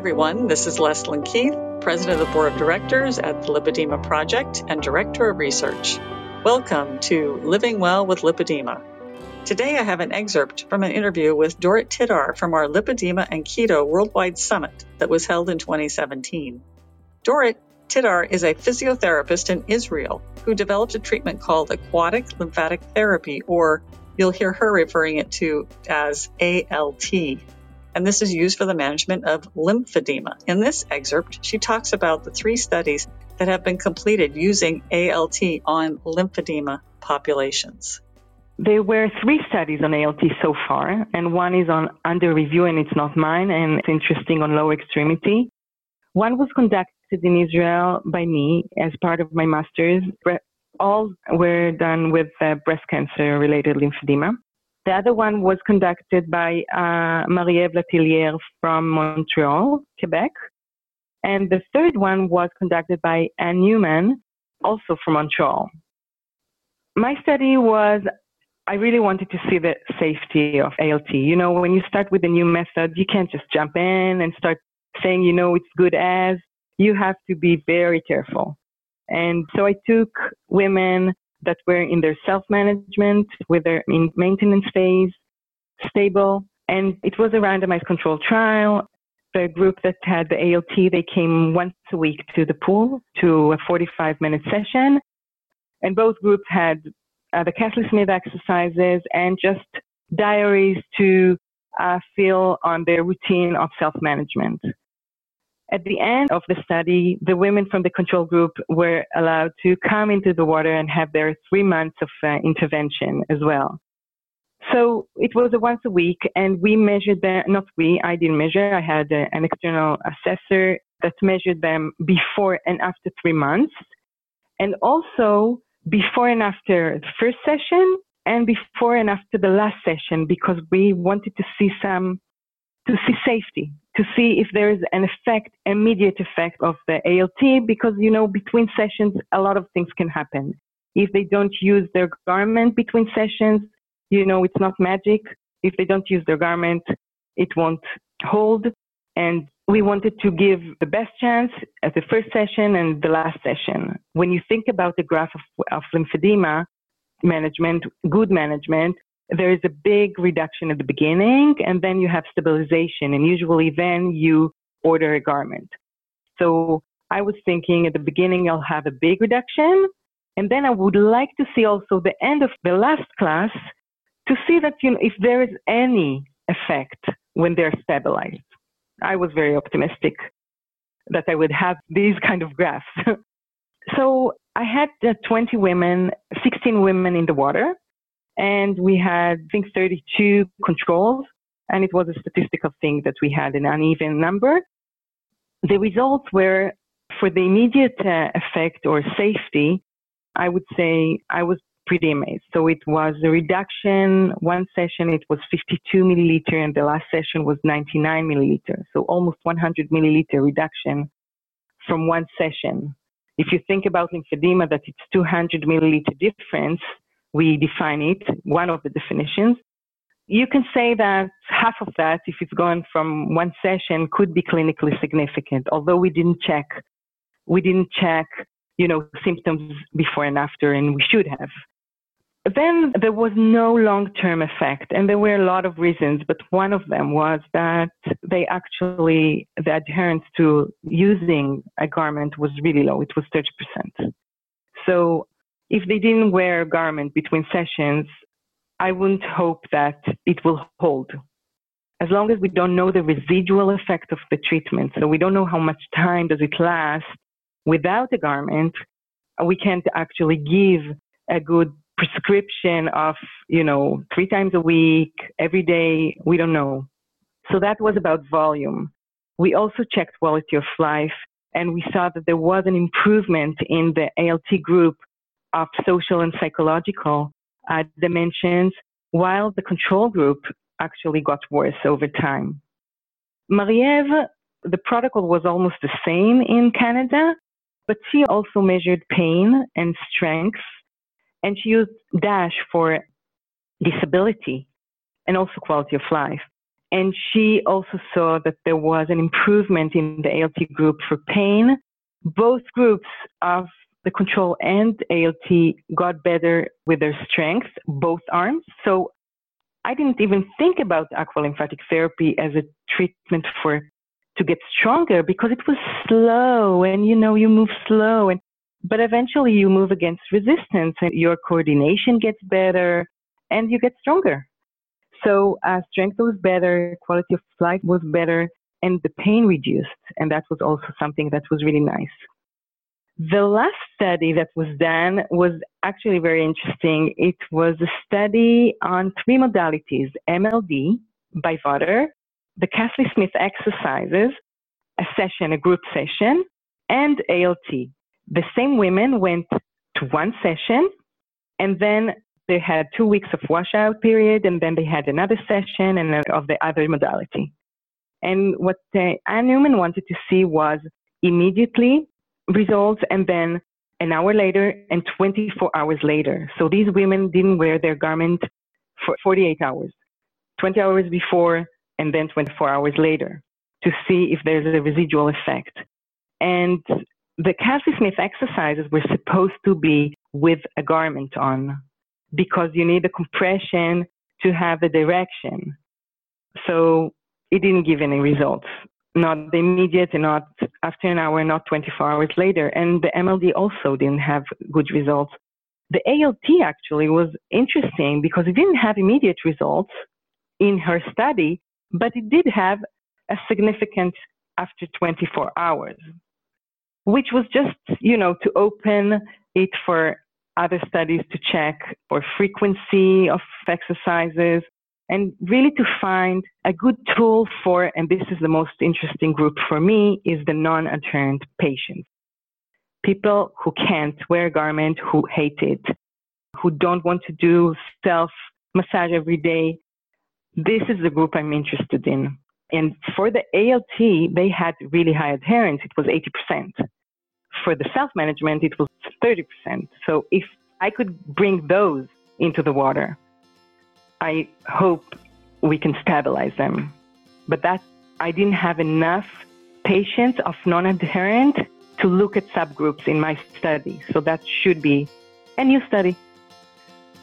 everyone. This is Leslyn Keith, President of the Board of Directors at the Lipedema Project and Director of Research. Welcome to Living Well with Lipedema. Today I have an excerpt from an interview with Dorit Tidhar from our Lipedema and Keto Worldwide Summit that was held in 2017. Dorit Tidhar is a physiotherapist in Israel who developed a treatment called aquatic lymphatic therapy, or you'll hear her referring it to as ALT and this is used for the management of lymphedema. In this excerpt, she talks about the three studies that have been completed using ALT on lymphedema populations. There were three studies on ALT so far, and one is on under review, and it's not mine, and it's interesting on lower extremity. One was conducted in Israel by me as part of my master's. All were done with uh, breast cancer related lymphedema. The other one was conducted by uh, Marie-Ève Letellier from Montreal, Quebec. And the third one was conducted by Anne Newman, also from Montreal. My study was, I really wanted to see the safety of ALT. You know, when you start with a new method, you can't just jump in and start saying, you know, it's good as. You have to be very careful. And so I took women that were in their self-management, whether in maintenance phase, stable, and it was a randomized controlled trial. The group that had the ALT, they came once a week to the pool to a 45 minute session. And both groups had uh, the Casley-Smith exercises and just diaries to uh, fill on their routine of self management. At the end of the study, the women from the control group were allowed to come into the water and have their three months of uh, intervention as well. So it was once a week, and we measured them. Not we, I didn't measure. I had a, uh, an external assessor that measured them before and after three months, and also before and after the first session, and before and after the last session, because we wanted to see some to see safety, to see if there is an effect, immediate effect of the ALT, because, you know, between sessions, a lot of things can happen. If they don't use their garment between sessions, you know, it's not magic. If they don't use their garment, it won't hold. And we wanted to give the best chance at the first session and the last session. When you think about the graph of, of lymphedema management, good management, there is a big reduction at the beginning and then you have stabilization and usually then you order a garment. So I was thinking at the beginning I'll have a big reduction and then I would like to see also the end of the last class to see that you know, if there is any effect when they're stabilized. I was very optimistic that I would have these kind of graphs. so I had uh, 20 women, 16 women in the water and we had, I think, 32 controls, and it was a statistical thing that we had an uneven number. The results were for the immediate uh, effect or safety, I would say I was pretty amazed. So it was a reduction. One session it was 52 milliliter, and the last session was 99 milliliter. So almost 100 milliliter reduction from one session. If you think about lymphedema, that it's 200 milliliter difference, we define it, one of the definitions. You can say that half of that, if it's gone from one session, could be clinically significant, although we didn't check. We didn't check, you know, symptoms before and after, and we should have. Then there was no long-term effect, and there were a lot of reasons, but one of them was that they actually, the adherence to using a garment was really low. It was 30%. So if they didn't wear a garment between sessions, I wouldn't hope that it will hold. As long as we don't know the residual effect of the treatment, so we don't know how much time does it last without a garment, we can't actually give a good prescription of, you know, three times a week, every day. We don't know. So that was about volume. We also checked quality of life and we saw that there was an improvement in the ALT group of social and psychological uh, dimensions, while the control group actually got worse over time. Marie-Ève, the protocol was almost the same in Canada, but she also measured pain and strength, and she used DASH for disability and also quality of life. And she also saw that there was an improvement in the ALT group for pain. Both groups of the control and ALT got better with their strength, both arms. So I didn't even think about aqualymphatic therapy as a treatment for to get stronger because it was slow and you know you move slow and but eventually you move against resistance and your coordination gets better and you get stronger. So uh, strength was better, quality of life was better, and the pain reduced. And that was also something that was really nice. The last study that was done was actually very interesting. It was a study on three modalities MLD by water, the Castley Smith exercises, a session, a group session, and ALT. The same women went to one session and then they had two weeks of washout period and then they had another session and uh, of the other modality. And what uh, Anne Newman wanted to see was immediately results and then an hour later and 24 hours later. So these women didn't wear their garment for 48 hours, 20 hours before and then 24 hours later to see if there's a residual effect. And the Casley-Smith exercises were supposed to be with a garment on because you need the compression to have the direction. So it didn't give any results not the immediate not after an hour, not 24 hours later. And the MLD also didn't have good results. The ALT actually was interesting because it didn't have immediate results in her study, but it did have a significant after 24 hours, which was just, you know, to open it for other studies to check for frequency of exercises, and really to find a good tool for, and this is the most interesting group for me, is the non-adherent patients. People who can't wear a garment, who hate it, who don't want to do self massage every day. This is the group I'm interested in. And for the ALT, they had really high adherence. It was 80%. For the self management, it was 30%. So if I could bring those into the water, I hope we can stabilize them. But that I didn't have enough patients of non-adherent to look at subgroups in my study. So that should be a new study.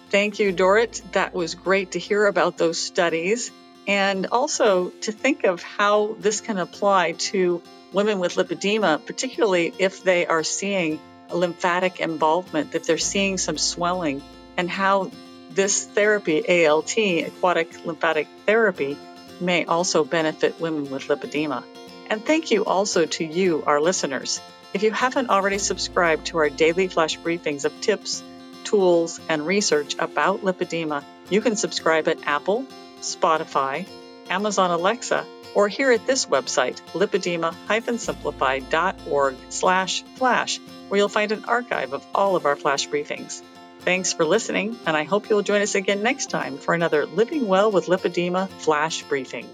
Thank you, Dorit. That was great to hear about those studies and also to think of how this can apply to women with lipedema, particularly if they are seeing a lymphatic involvement, if they're seeing some swelling, and how this therapy, ALT, aquatic lymphatic therapy, may also benefit women with lipedema. And thank you also to you, our listeners. If you haven't already subscribed to our daily flash briefings of tips, tools, and research about lipedema, you can subscribe at Apple, Spotify, Amazon Alexa, or here at this website, lipedema-simplified.org slash flash, where you'll find an archive of all of our flash briefings. Thanks for listening, and I hope you'll join us again next time for another Living Well with Lipedema Flash Briefing.